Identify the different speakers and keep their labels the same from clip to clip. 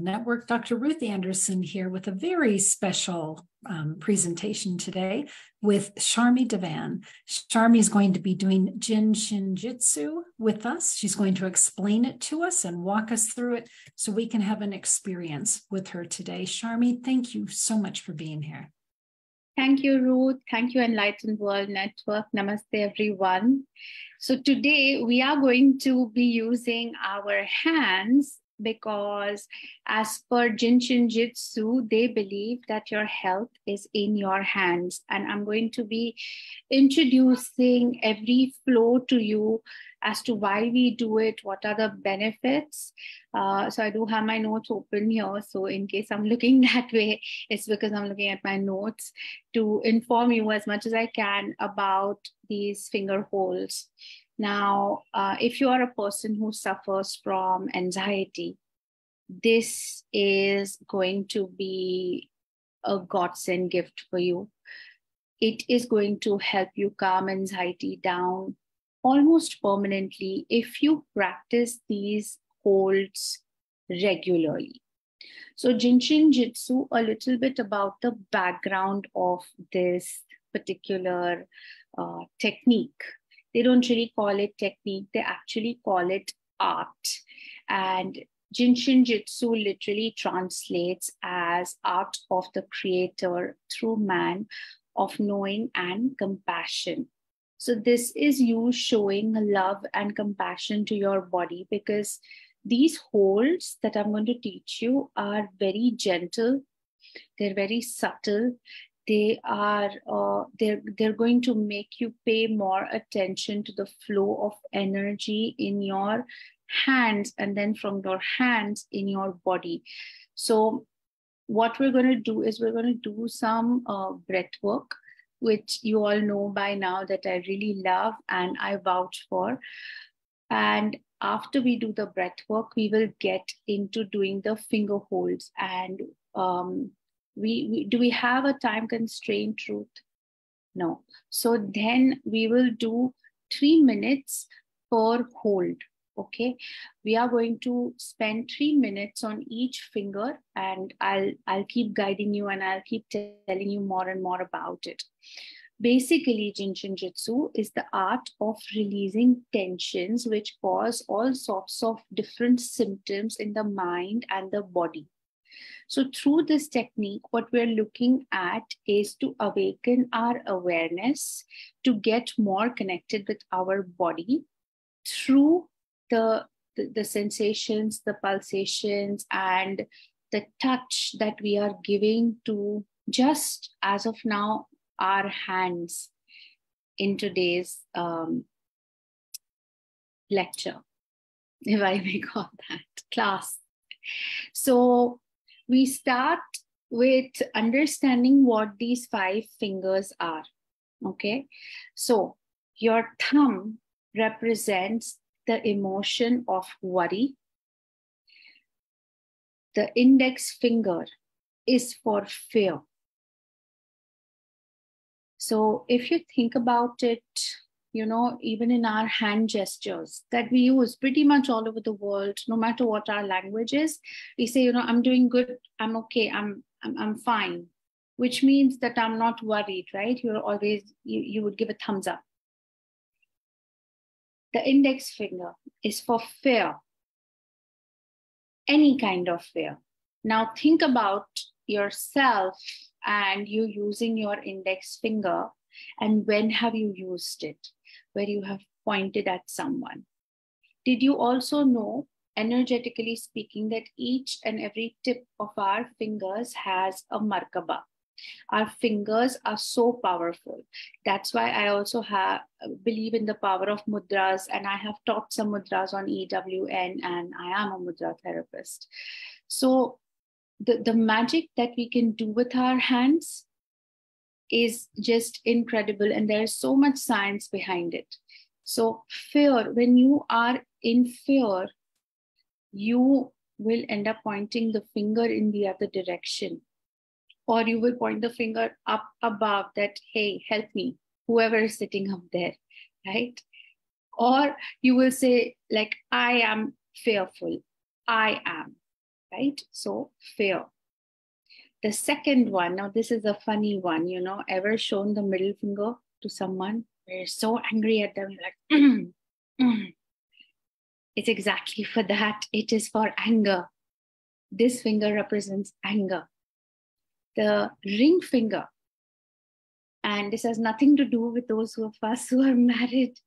Speaker 1: Network. Dr. Ruth Anderson here with a very special um, presentation today with Sharmee Divan. Sharmee is going to be doing Jin Shin Jyutsu with us. She's going to explain it to us and walk us through it so we can have an experience with her today. Sharmee, thank you so much for being here.
Speaker 2: Thank you, Ruth. Thank you, Enlightened World Network. Namaste, everyone. So, today we are going to be using our hands because as per Jin Shin Jyutsu, they believe that your health is in your hands. And I'm going to be introducing every flow to you as to why we do it, what are the benefits. Uh, so I do have my notes open here. So in case I'm looking that way, it's because I'm looking at my notes to inform you as much as I can about these finger holes. Now, uh, if you are a person who suffers from anxiety, this is going to be a godsend gift for you. It is going to help you calm anxiety down almost permanently if you practice these holds regularly. So, Jin Shin Jyutsu, a little bit about the background of this particular uh, technique they don't really call it technique, they actually call it art. And Jin Shin Jyutsu literally translates as art of the creator through man of knowing and compassion. So, this is you showing love and compassion to your body because these holds that I'm going to teach you are very gentle, they're very subtle, they are uh, they're they're going to make you pay more attention to the flow of energy in your hands and then from your hands in your body. So what we're going to do is we're going to do some uh, breath work which you all know by now that i really love and i vouch for. And after we do the breath work we will get into doing the finger holds and um, we, we do we have a time constraint truth no. So then we will do three minutes per hold okay. We are going to spend three minutes on each finger and i'll i'll keep guiding you and i'll keep telling you more and more about it. Basically Jin Shin Jyutsu is the art of releasing tensions which cause all sorts of different symptoms in the mind and the body. So, through this technique, what we're looking at is to awaken our awareness to get more connected with our body through the, the, sensations, the pulsations, and the touch that we are giving to just as of now our hands in today's um, lecture, if I may call that class. So, we start with understanding what these five fingers are. Okay, so your thumb represents the emotion of worry. The index finger is for fear. So if you think about it, you know, even in our hand gestures that we use pretty much all over the world, no matter what our language is, we say, you know, I'm doing good, I'm okay, I'm I'm, I'm fine, which means that I'm not worried, right? You're always you, you would give a thumbs up. The index finger is for fear, any kind of fear. Now think about yourself and you using your index finger and when have you used it where you have pointed at someone. Did you also know, energetically speaking, that each and every tip of our fingers has a Merkaba? Our fingers are so powerful. That's why I also have believe in the power of mudras, and I have taught some mudras on EWN, and I am a mudra therapist. So the, the magic that we can do with our hands is just incredible and there's so much science behind it so fear when you are in fear you will end up pointing the finger in the other direction or you will point the finger up above that hey help me whoever is sitting up there right or you will say like i am fearful i am right? So fear. The second one, now this is a funny one, you know, ever shown the middle finger to someone? We're so angry at them, like, it's exactly for that. It is for anger. This finger represents anger. The ring finger, and this has nothing to do with those of us who are married,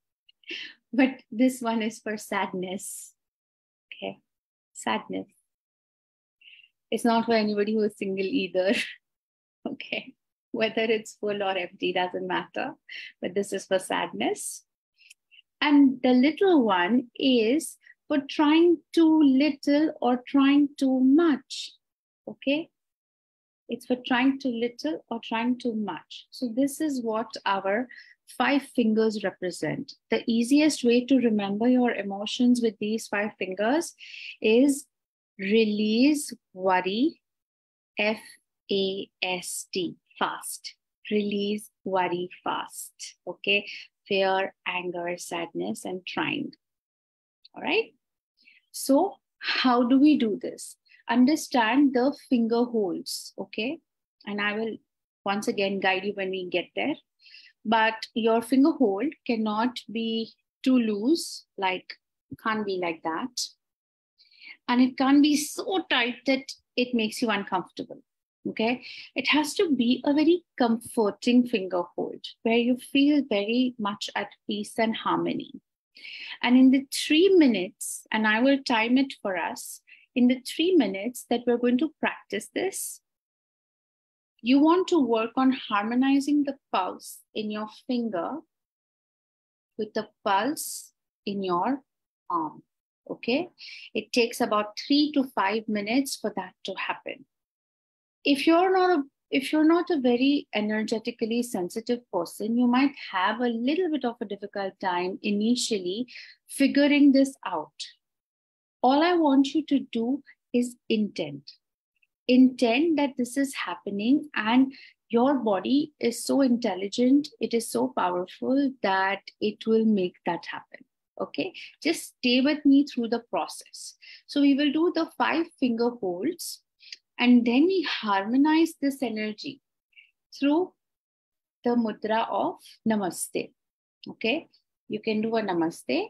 Speaker 2: but this one is for sadness. Okay, sadness. It's not for anybody who is single either. okay, whether it's full or empty doesn't matter, but this is for sadness. And the little one is for trying too little or trying too much. Okay, it's for trying too little or trying too much. So, this is what our five fingers represent. The easiest way to remember your emotions with these five fingers is release worry, F A S T, fast. Release worry fast. Okay. Fear, anger, sadness, and trying. All right. So, how do we do this? Understand the finger holds, okay? And I will once again guide you when we get there. But your finger hold cannot be too loose, like can't be like that. And it can't be so tight that it makes you uncomfortable. Okay. It has to be a very comforting finger hold where you feel very much at peace and harmony. And in the three minutes, and I will time it for us, in the three minutes that we're going to practice this, you want to work on harmonizing the pulse in your finger with the pulse in your arm. Okay, it takes about three to five minutes for that to happen. If you're not a if you're not a very energetically sensitive person, you might have a little bit of a difficult time initially figuring this out all I want you to do is intent. Intent that this is happening and your body is so intelligent, it is so powerful that it will make that happen. Okay, just stay with me through the process. So, we will do the five finger holds and then we harmonize this energy through the mudra of namaste. Okay, you can do a namaste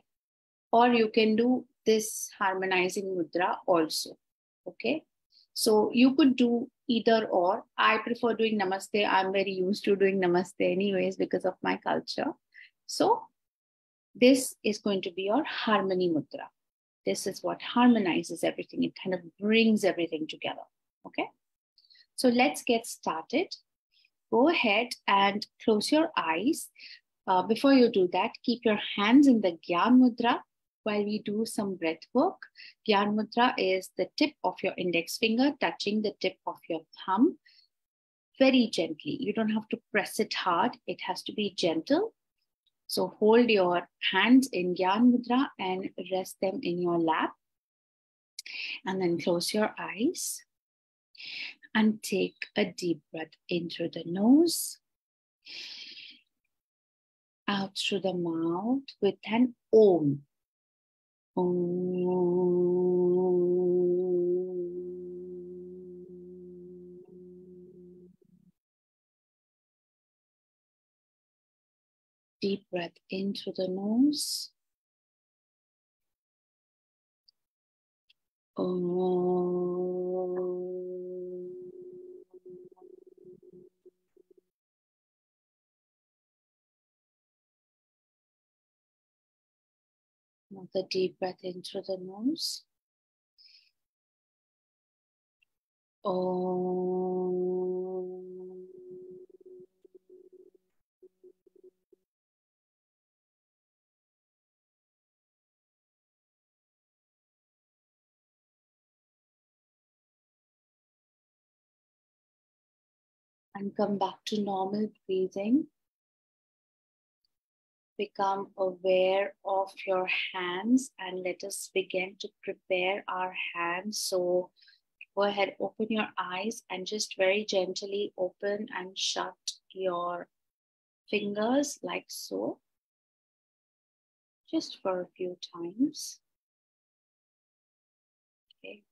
Speaker 2: or you can do this harmonizing mudra also. Okay. So you could do either or. I prefer doing namaste. I'm very used to doing namaste anyways because of my culture. So this is going to be your harmony mudra. This is what harmonizes everything. It kind of brings everything together. Okay. So let's get started. Go ahead and close your eyes. Uh, before you do that, keep your hands in the Gyan Mudra while we do some breath work. Gyan Mudra is the tip of your index finger touching the tip of your thumb very gently. You don't have to press it hard, it has to be gentle. So hold your hands in Gyan Mudra and rest them in your lap. And then close your eyes and take a deep breath in through the nose, out through the mouth with an Om Deep breath into the nose. Another deep breath in through the nose. Oh. And come back to normal breathing become aware of your hands and let us begin to prepare our hands. So go ahead, open your eyes and just very gently open and shut your fingers like so. Just for a few times. Okay,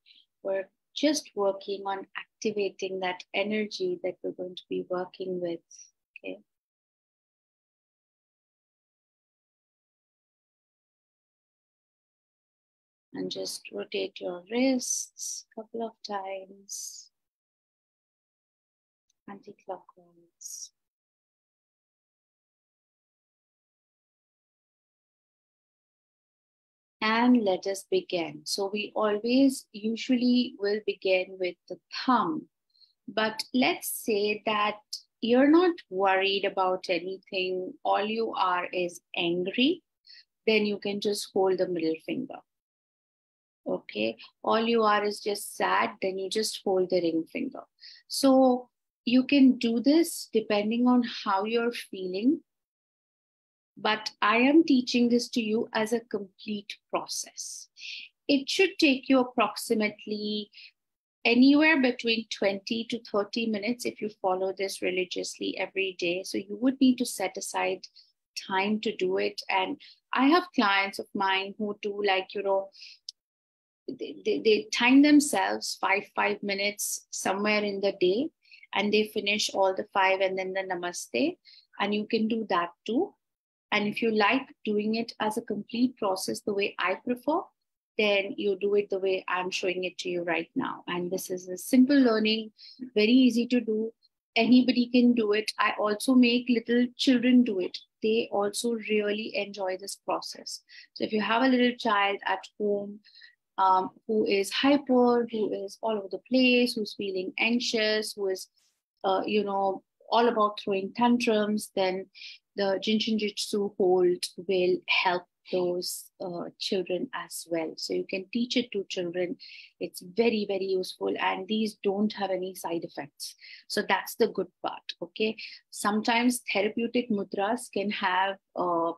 Speaker 2: we're just working on activating that energy that we're going to be working with. Okay. And just rotate your wrists a couple of times anti-clockwise. And let us begin. So we always usually will begin with the thumb. But let's say that you're not worried about anything. All you are is angry. Then you can just hold the middle finger. Okay. All you are is just sad. Then you just hold the ring finger. So you can do this depending on how you're feeling but I am teaching this to you as a complete process. It should take you approximately anywhere between 20 to 30 minutes if you follow this religiously every day. So you would need to set aside time to do it. And I have clients of mine who do like, you know, they, they, time themselves five, five minutes somewhere in the day and they finish all the five and then the namaste. And you can do that too. And if you like doing it as a complete process the way I prefer, then you do it the way I'm showing it to you right now. And this is a simple learning, very easy to do. Anybody can do it. I also make little children do it. They also really enjoy this process. So if you have a little child at home um, who is hyper, who is all over the place, who's feeling anxious, who is, uh, you know, all about throwing tantrums, then the Jin Shin Jyutsu hold will help those uh, children as well. So you can teach it to children. It's very, very useful. And these don't have any side effects. So that's the good part. Okay. Sometimes therapeutic mudras can have uh,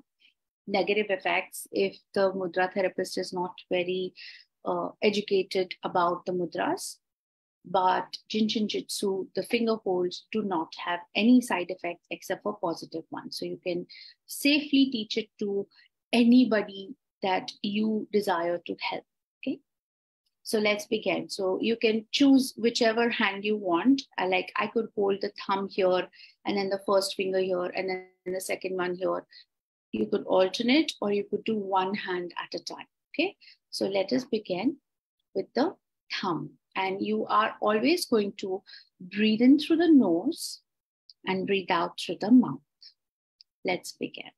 Speaker 2: negative effects if the mudra therapist is not very uh, educated about the mudras but Jin Shin Jyutsu, the finger holds do not have any side effects except for positive ones. So you can safely teach it to anybody that you desire to help. Okay. So let's begin. So you can choose whichever hand you want. Like I could hold the thumb here and then the first finger here and then the second one here. You could alternate or you could do one hand at a time. Okay. So let us begin with the thumb and you are always going to breathe in through the nose and breathe out through the mouth. Let's begin.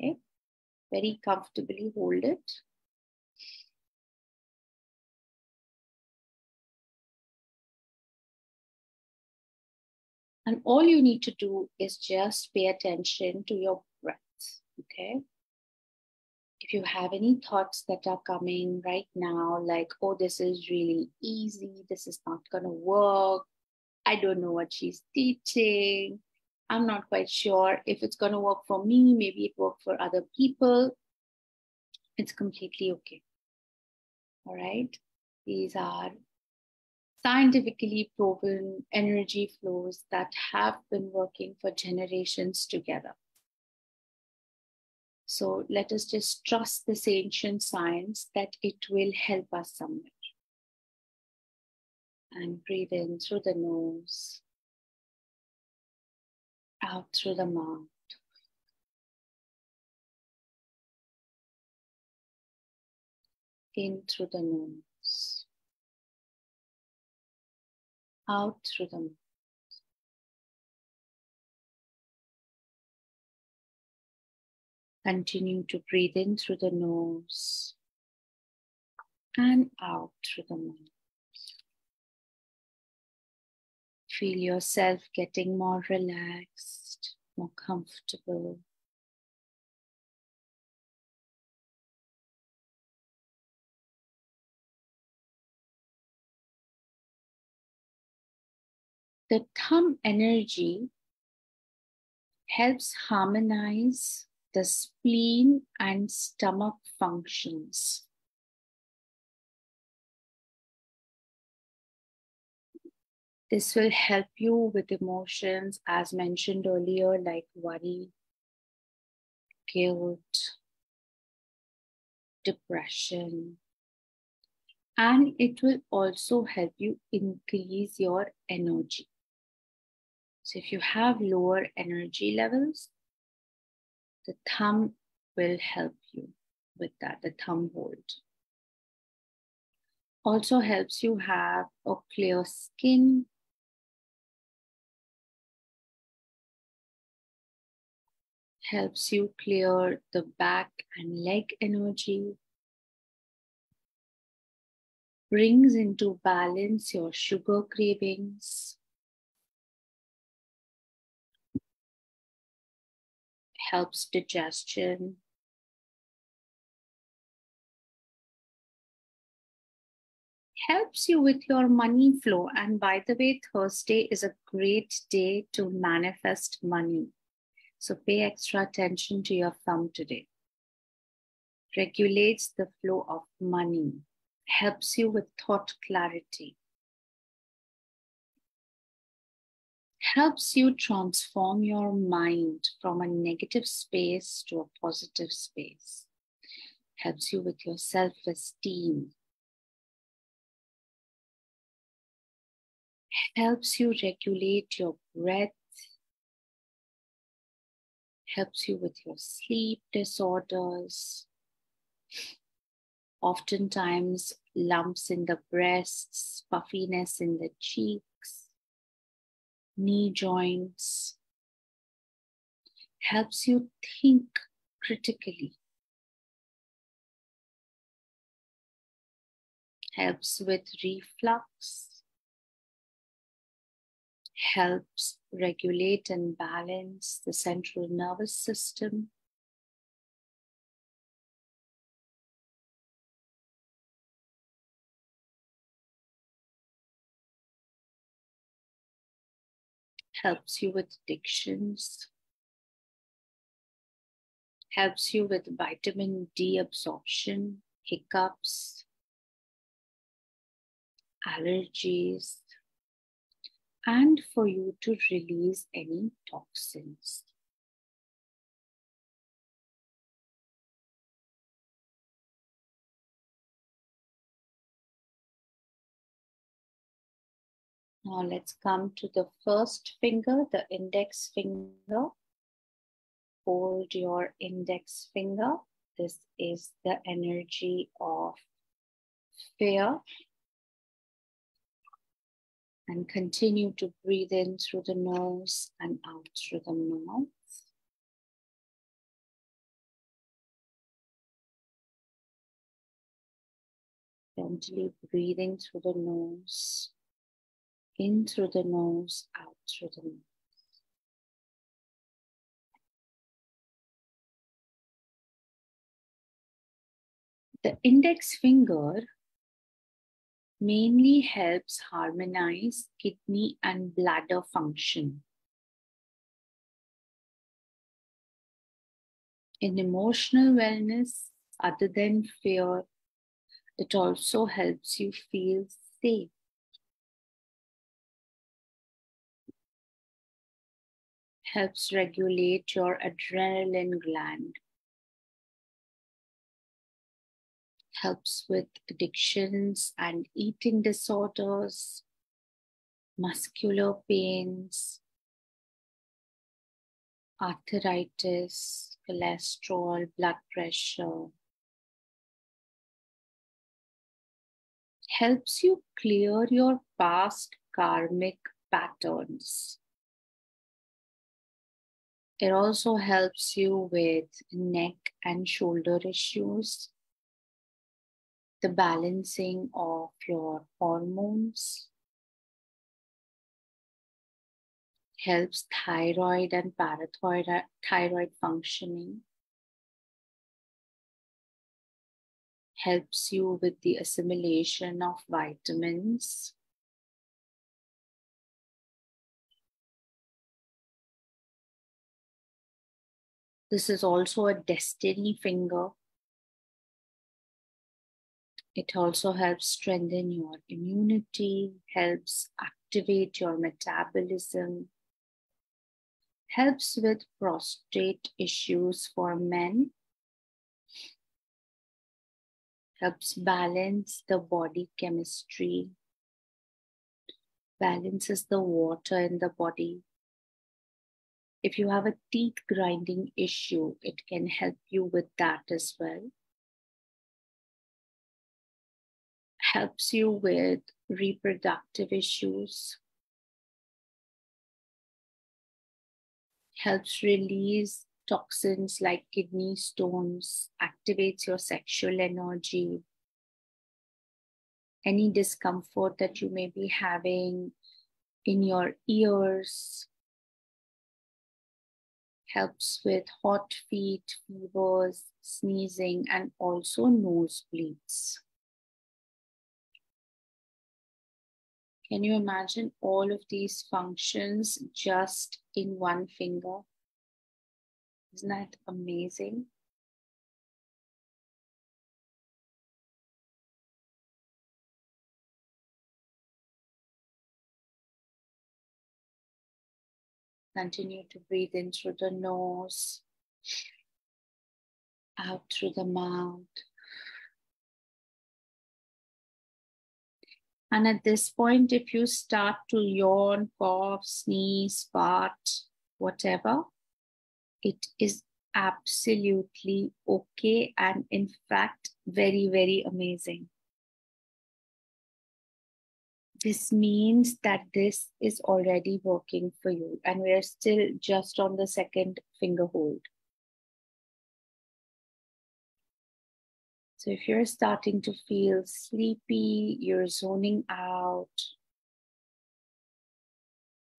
Speaker 2: Okay, very comfortably hold it. And all you need to do is just pay attention to your breath. Okay if you have any thoughts that are coming right now, like, oh, this is really easy, this is not going to work, I don't know what she's teaching, I'm not quite sure if it's going to work for me, maybe it worked for other people, it's completely okay. All right. These are scientifically proven energy flows that have been working for generations together. So let us just trust this ancient science that it will help us somewhere. And breathe in through the nose, out through the mouth. In through the nose, out through the mouth. Continue to breathe in through the nose and out through the mouth. Feel yourself getting more relaxed, more comfortable. The thumb energy helps harmonize the spleen and stomach functions. This will help you with emotions, as mentioned earlier, like worry, guilt, depression, and it will also help you increase your energy. So if you have lower energy levels, the thumb will help you with that, the thumb hold. Also helps you have a clear skin. Helps you clear the back and leg energy. Brings into balance your sugar cravings. Helps digestion. Helps you with your money flow. And by the way, Thursday is a great day to manifest money. So pay extra attention to your thumb today. Regulates the flow of money, helps you with thought clarity. Helps you transform your mind from a negative space to a positive space, helps you with your self esteem, helps you regulate your breath, helps you with your sleep disorders. Oftentimes, lumps in the breasts, puffiness in the cheek knee joints, helps you think critically, helps with reflux, helps regulate and balance the central nervous system. Helps you with addictions, helps you with vitamin D absorption, hiccups, allergies, and for you to release any toxins. Now let's come to the first finger, the index finger. Hold your index finger. This is the energy of fear. And continue to breathe in through the nose and out through the mouth. Gently breathing through the nose in through the nose, out through the mouth. The index finger mainly helps harmonize kidney and bladder function. In emotional wellness, other than fear, it also helps you feel safe. Helps regulate your adrenaline gland, helps with addictions and eating disorders, muscular pains, arthritis, cholesterol, blood pressure. Helps you clear your past karmic patterns. It also helps you with neck and shoulder issues, the balancing of your hormones, helps thyroid and parathyroid thyroid functioning, helps you with the assimilation of vitamins, This is also a destiny finger. It also helps strengthen your immunity, helps activate your metabolism, helps with prostate issues for men, helps balance the body chemistry, balances the water in the body. If you have a teeth grinding issue, it can help you with that as well. Helps you with reproductive issues. Helps release toxins like kidney stones, activates your sexual energy. Any discomfort that you may be having in your ears helps with hot feet, fevers, sneezing, and also nosebleeds. Can you imagine all of these functions just in one finger? Isn't that amazing? Continue to breathe in through the nose, out through the mouth. And at this point, if you start to yawn, cough, sneeze, fart, whatever, it is absolutely okay and in fact very very amazing this means that this is already working for you and we're still just on the second finger hold. So if you're starting to feel sleepy you're zoning out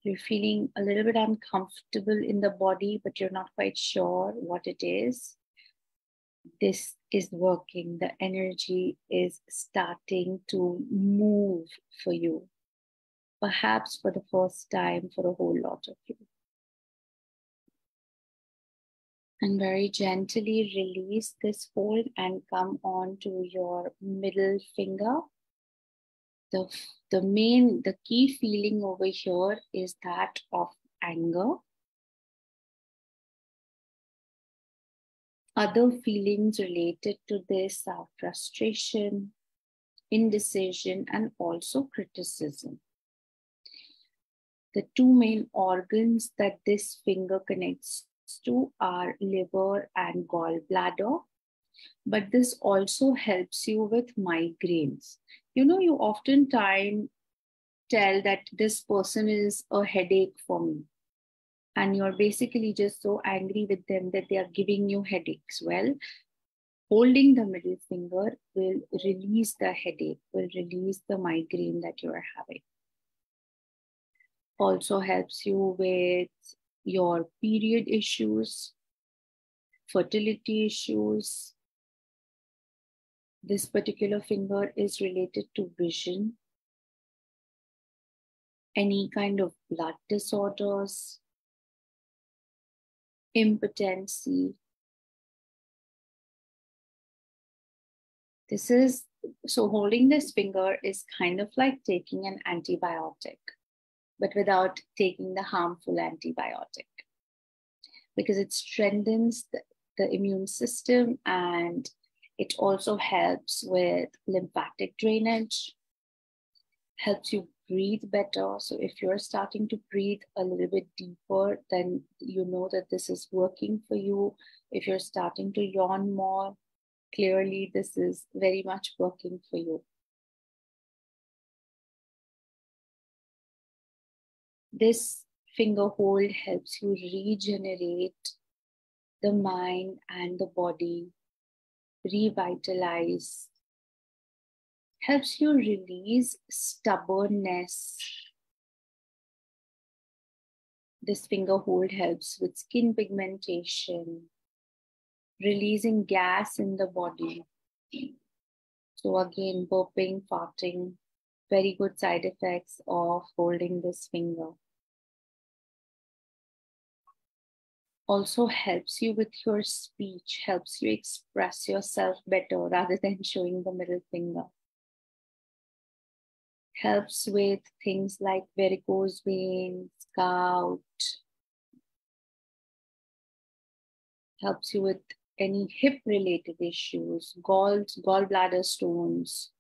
Speaker 2: you're feeling a little bit uncomfortable in the body, but you're not quite sure what it is, this is working. The energy is starting to move for you, perhaps for the first time for a whole lot of you. And very gently release this hold and come on to your middle finger the, the main, the key feeling over here is that of anger. Other feelings related to this are frustration, indecision, and also criticism. The two main organs that this finger connects to are liver and gallbladder but this also helps you with migraines. You know, you oftentimes tell that this person is a headache for me. And you're basically just so angry with them that they are giving you headaches. Well, holding the middle finger will release the headache, will release the migraine that you are having. Also helps you with your period issues, fertility issues, this particular finger is related to vision, any kind of blood disorders, impotency. This is so holding this finger is kind of like taking an antibiotic, but without taking the harmful antibiotic because it strengthens the, the immune system and it also helps with lymphatic drainage, helps you breathe better. So if you're starting to breathe a little bit deeper, then you know that this is working for you. If you're starting to yawn more, clearly this is very much working for you. This finger hold helps you regenerate the mind and the body revitalize, helps you release stubbornness. This finger hold helps with skin pigmentation, releasing gas in the body. So, again, burping, farting, very good side effects of holding this finger. also helps you with your speech, helps you express yourself better rather than showing the middle finger. Helps with things like varicose veins, gout. Helps you with any hip related issues, gall, gallbladder stones.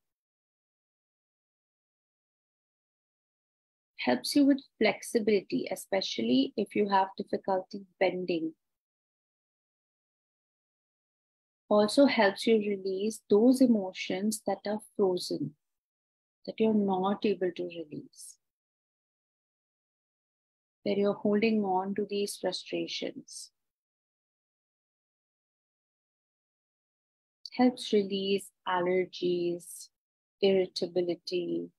Speaker 2: Helps you with flexibility, especially if you have difficulty bending. Also helps you release those emotions that are frozen, that you're not able to release. That you're holding on to these frustrations. helps release allergies, irritability.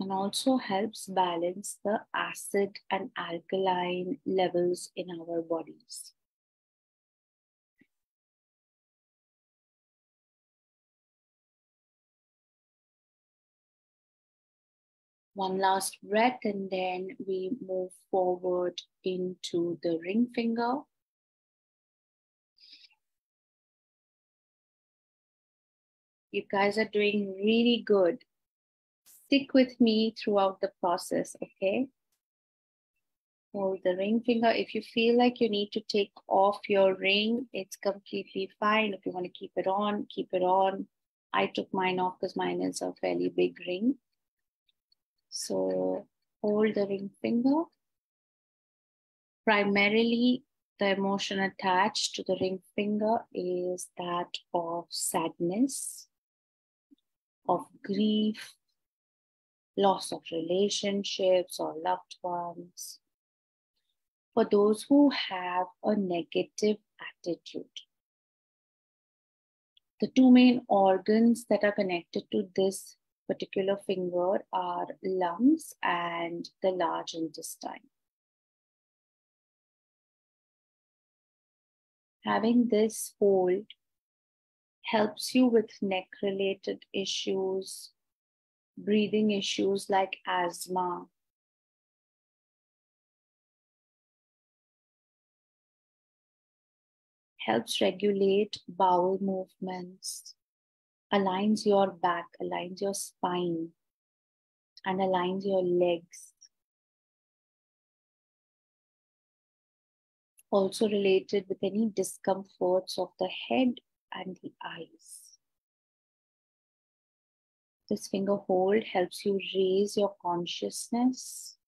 Speaker 2: And also helps balance the acid and alkaline levels in our bodies. one last breath and then we move forward into the ring finger. You guys are doing really good. Stick with me throughout the process, okay? Hold the ring finger. If you feel like you need to take off your ring, it's completely fine. If you want to keep it on, keep it on. I took mine off because mine is a fairly big ring. So hold the ring finger. Primarily, the emotion attached to the ring finger is that of sadness, of grief, loss of relationships or loved ones. For those who have a negative attitude, the two main organs that are connected to this particular finger are lungs and the large intestine. Having this hold helps you with neck related issues, breathing issues like asthma. Helps regulate bowel movements aligns your back, aligns your spine, and aligns your legs. Also related with any discomforts of the head and the eyes. This finger hold helps you raise your consciousness.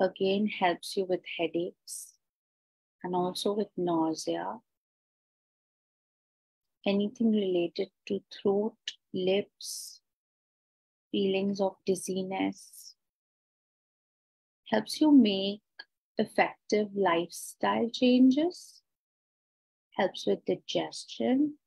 Speaker 2: Again, helps you with headaches and also with nausea anything related to throat, lips, feelings of dizziness. Helps you make effective lifestyle changes, helps with digestion,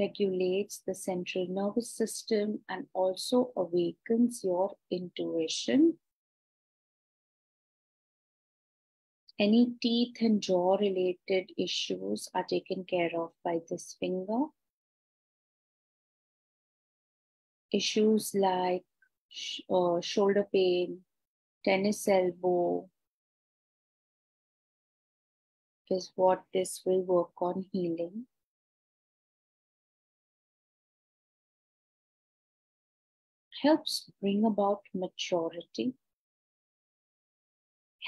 Speaker 2: regulates the central nervous system, and also awakens your intuition Any teeth and jaw related issues are taken care of by this finger. Issues like sh uh, shoulder pain, tennis elbow is what this will work on healing. Helps bring about maturity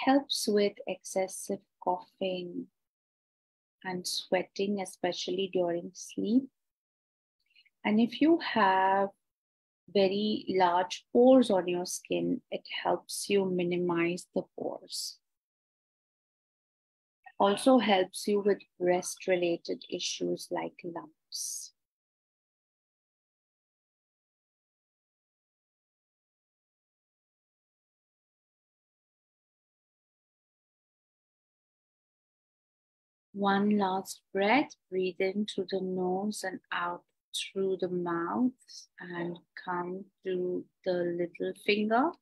Speaker 2: helps with excessive coughing and sweating, especially during sleep. And if you have very large pores on your skin, it helps you minimize the pores. Also helps you with breast related issues like lumps. One last breath, breathe in through the nose and out through the mouth and come to the little finger.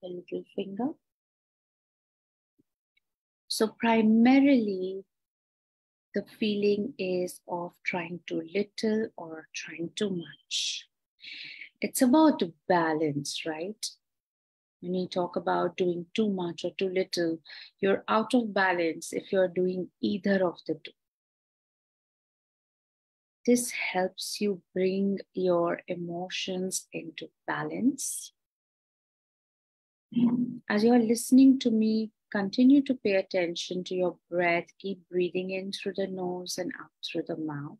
Speaker 2: The little finger. So primarily the feeling is of trying too little or trying too much. It's about balance, right? When you talk about doing too much or too little, you're out of balance if you're doing either of the two. This helps you bring your emotions into balance. As you're listening to me, continue to pay attention to your breath. Keep breathing in through the nose and out through the mouth.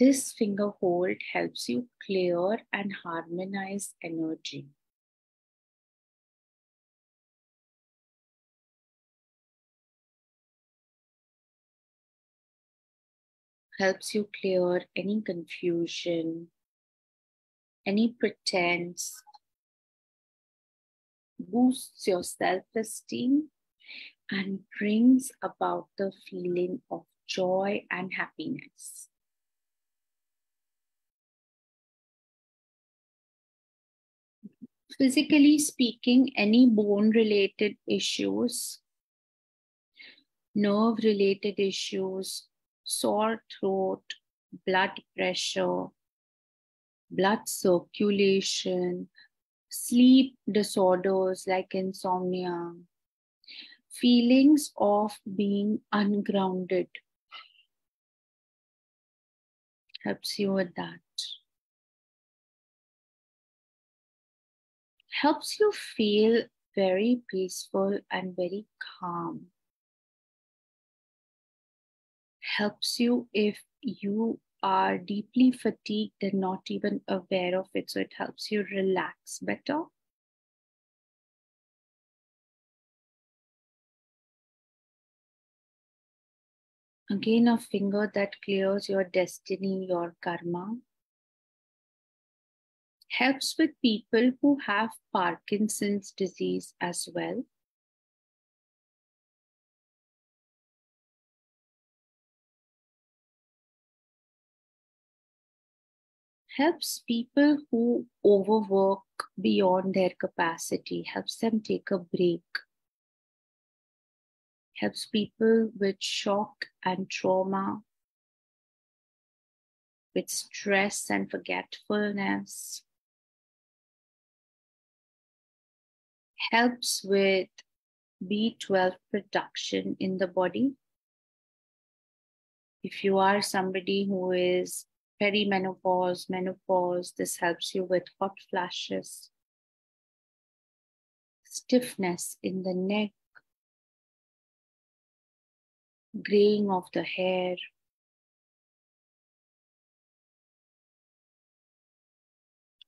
Speaker 2: This finger hold helps you clear and harmonize energy. Helps you clear any confusion, any pretense, boosts your self esteem, and brings about the feeling of joy and happiness. Physically speaking, any bone related issues, nerve related issues, sore throat, blood pressure, blood circulation, sleep disorders like insomnia, feelings of being ungrounded. Helps you with that. Helps you feel very peaceful and very calm. Helps you if you are deeply fatigued and not even aware of it. So it helps you relax better. Again, a finger that clears your destiny, your karma. Helps with people who have Parkinson's disease as well. Helps people who overwork beyond their capacity, helps them take a break, helps people with shock and trauma, with stress and forgetfulness, helps with B12 production in the body. If you are somebody who is perimenopause, menopause. This helps you with hot flashes, stiffness in the neck, graying of the hair.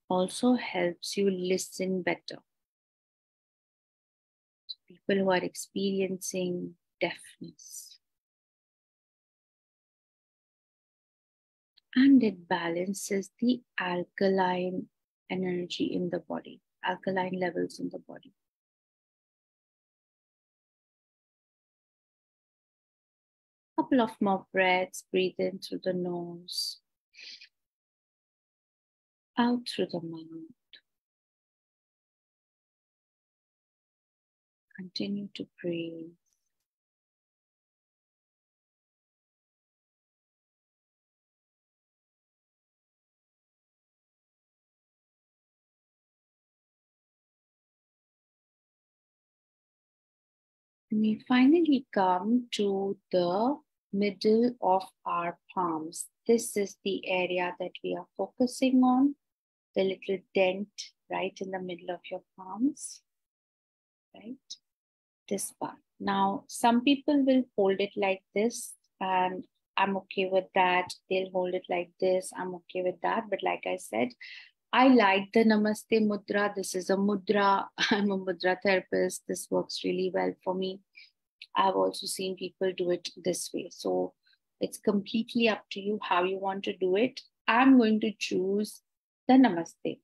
Speaker 2: Also helps you listen better. People who are experiencing deafness. And it balances the alkaline energy in the body, alkaline levels in the body. Couple of more breaths, breathe in through the nose, out through the mouth. Continue to breathe. We finally come to the middle of our palms. This is the area that we are focusing on, the little dent right in the middle of your palms, right? This part. Now, some people will hold it like this, and I'm okay with that. They'll hold it like this. I'm okay with that. But like I said, I like the Namaste Mudra. This is a mudra. I'm a mudra therapist. This works really well for me. I've also seen people do it this way. So it's completely up to you how you want to do it. I'm going to choose the Namaste.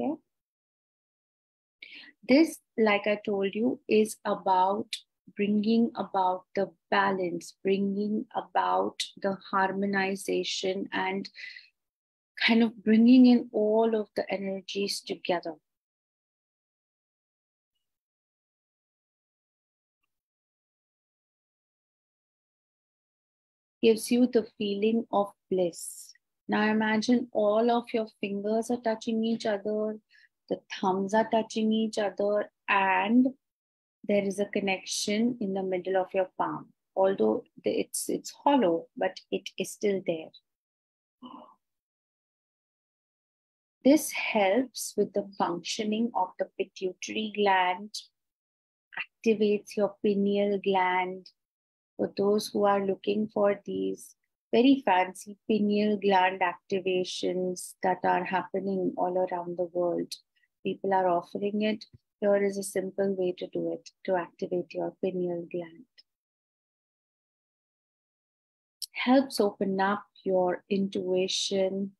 Speaker 2: Okay. This, like I told you, is about bringing about the balance, bringing about the harmonization, and kind of bringing in all of the energies together. Gives you the feeling of bliss. Now imagine all of your fingers are touching each other, the thumbs are touching each other, and there is a connection in the middle of your palm. Although it's, it's hollow, but it is still there. This helps with the functioning of the pituitary gland, activates your pineal gland. For those who are looking for these very fancy pineal gland activations that are happening all around the world, people are offering it. Here is a simple way to do it to activate your pineal gland. Helps open up your intuition,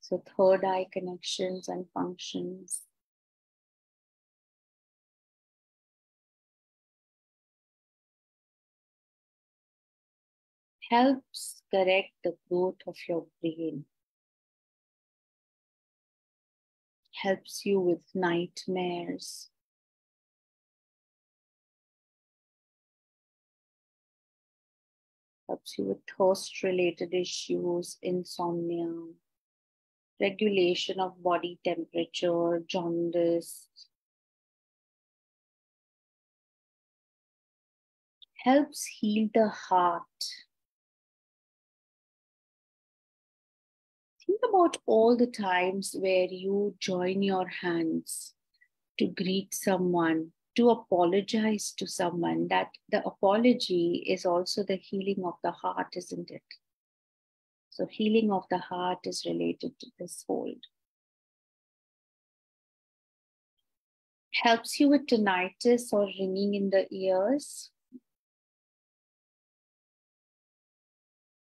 Speaker 2: so, third eye connections and functions. Helps correct the growth of your brain. Helps you with nightmares. helps you with thirst related issues, insomnia regulation of body temperature, jaundice. Helps heal the heart. Think about all the times where you join your hands to greet someone, to apologize to someone. That the apology is also the healing of the heart, isn't it? So, healing of the heart is related to this fold. Helps you with tinnitus or ringing in the ears.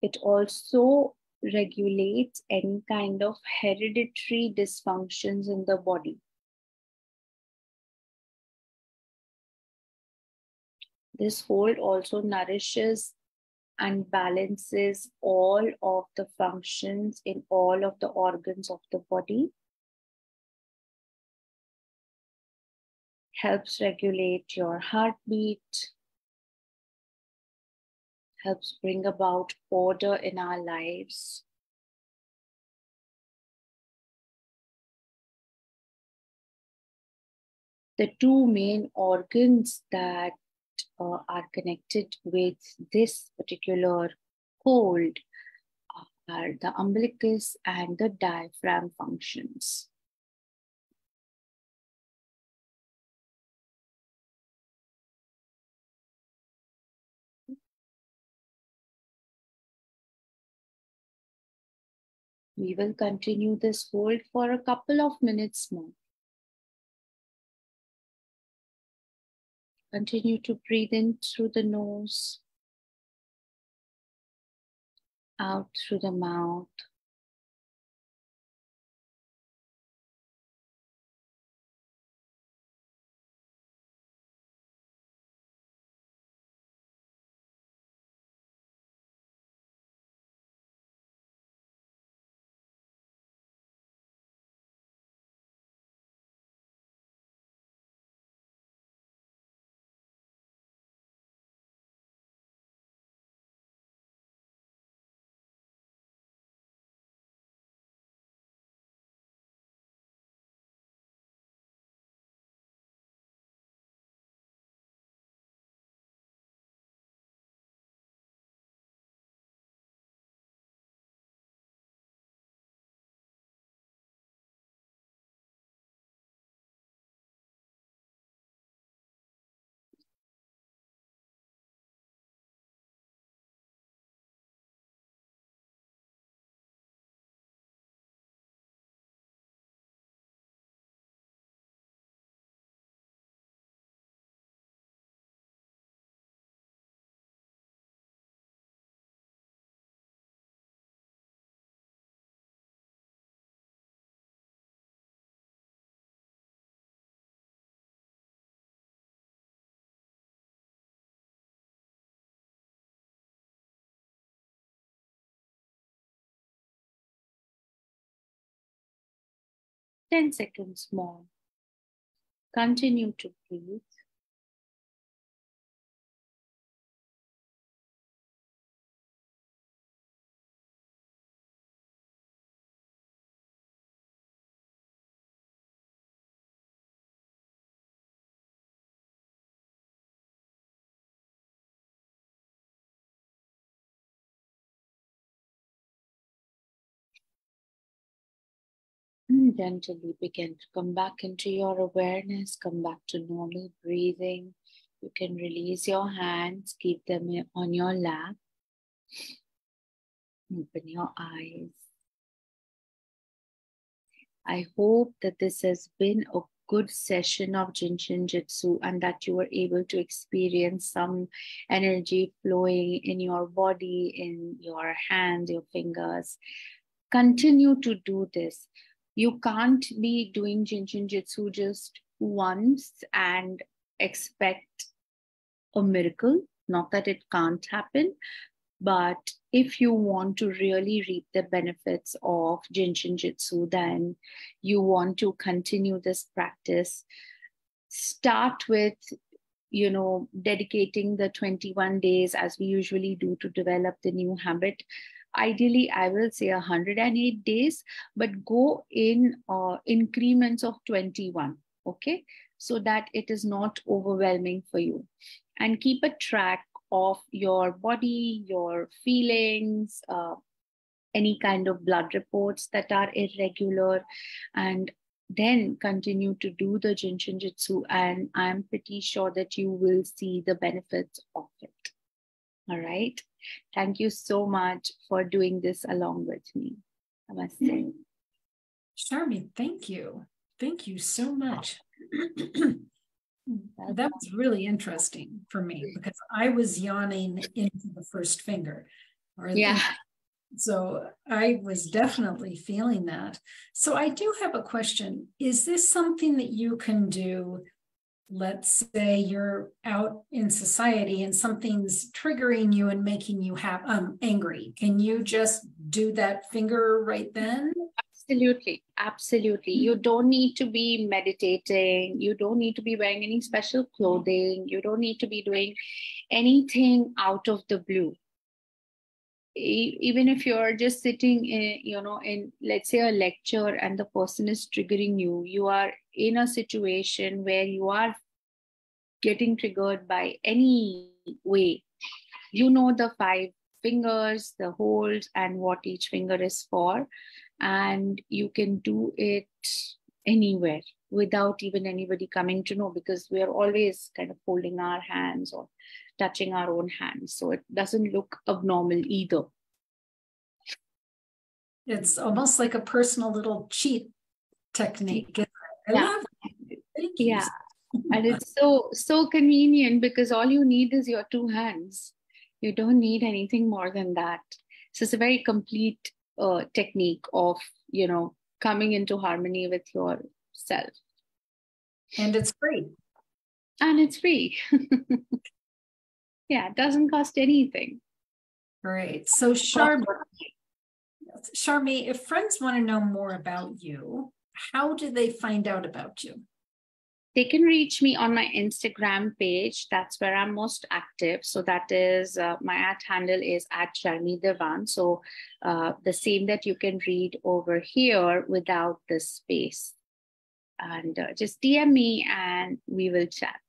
Speaker 2: It also regulates any kind of hereditary dysfunctions in the body. This hold also nourishes and balances all of the functions in all of the organs of the body. Helps regulate your heartbeat, helps bring about order in our lives. The two main organs that uh, are connected with this particular cold are the umbilicus and the diaphragm functions. We will continue this hold for a couple of minutes more. Continue to breathe in through the nose, out through the mouth. Ten seconds more. Continue to breathe. Gently begin to come back into your awareness, come back to normal breathing. You can release your hands, keep them on your lap. Open your eyes. I hope that this has been a good session of Jin Shin Jyutsu and that you were able to experience some energy flowing in your body, in your hands, your fingers. Continue to do this. You can't be doing Jin Shin Jyutsu just once and expect a miracle. Not that it can't happen, but if you want to really reap the benefits of Jin Shin Jyutsu, then you want to continue this practice. Start with, you know, dedicating the 21 days as we usually do to develop the new habit. Ideally, I will say 108 days, but go in uh, increments of 21, okay? So that it is not overwhelming for you. And keep a track of your body, your feelings, uh, any kind of blood reports that are irregular, and then continue to do the Jin Shin Jyutsu. And I'm pretty sure that you will see the benefits of it. All right. Thank you so much for doing this along with me. Namaste.
Speaker 1: Mm-hmm. Sharmee, thank you. Thank you so much. That was really interesting for me because I was yawning into the first finger.
Speaker 2: Or yeah.
Speaker 1: so I was definitely feeling that. So I do have a question. Is this something that you can do? Let's say you're out in society and something's triggering you and making you have um angry. Can you just do that finger right then?
Speaker 2: Absolutely. Absolutely. You mm-hmm. don't need to be meditating. You don't need to be wearing any special clothing. You don't need to be doing anything out of the blue. Even if you're just sitting in, you know, in let's say a lecture and the person is triggering you, you are in a situation where you are getting triggered by any way. You know the five fingers, the holds, and what each finger is for and you can do it anywhere without even anybody coming to know because we are always kind of holding our hands or touching our own hands so it doesn't look abnormal either
Speaker 1: it's almost like a personal little cheat technique I yeah.
Speaker 2: yeah. And it's so so convenient because all you need is your two hands. You don't need anything more than that. So it's a very complete uh, technique of you know coming into harmony with yourself.
Speaker 1: And it's free.
Speaker 2: And it's free. Yeah it doesn't cost anything.
Speaker 1: Great. So Sharmee, Sharmee, if friends want to know more about you how do they find out about you
Speaker 2: they can reach me on my Instagram page. That's where I'm most active. So that is uh, my at handle is at Sharmee Divan. So uh, the same that you can read over here without the space. And uh, just DM me and we will chat.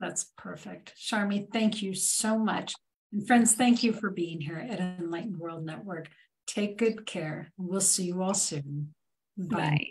Speaker 1: That's perfect. Sharmee, thank you so much. And friends, thank you for being here at Enlightened World Network. Take good care. We'll see you all soon.
Speaker 2: Bye. Bye.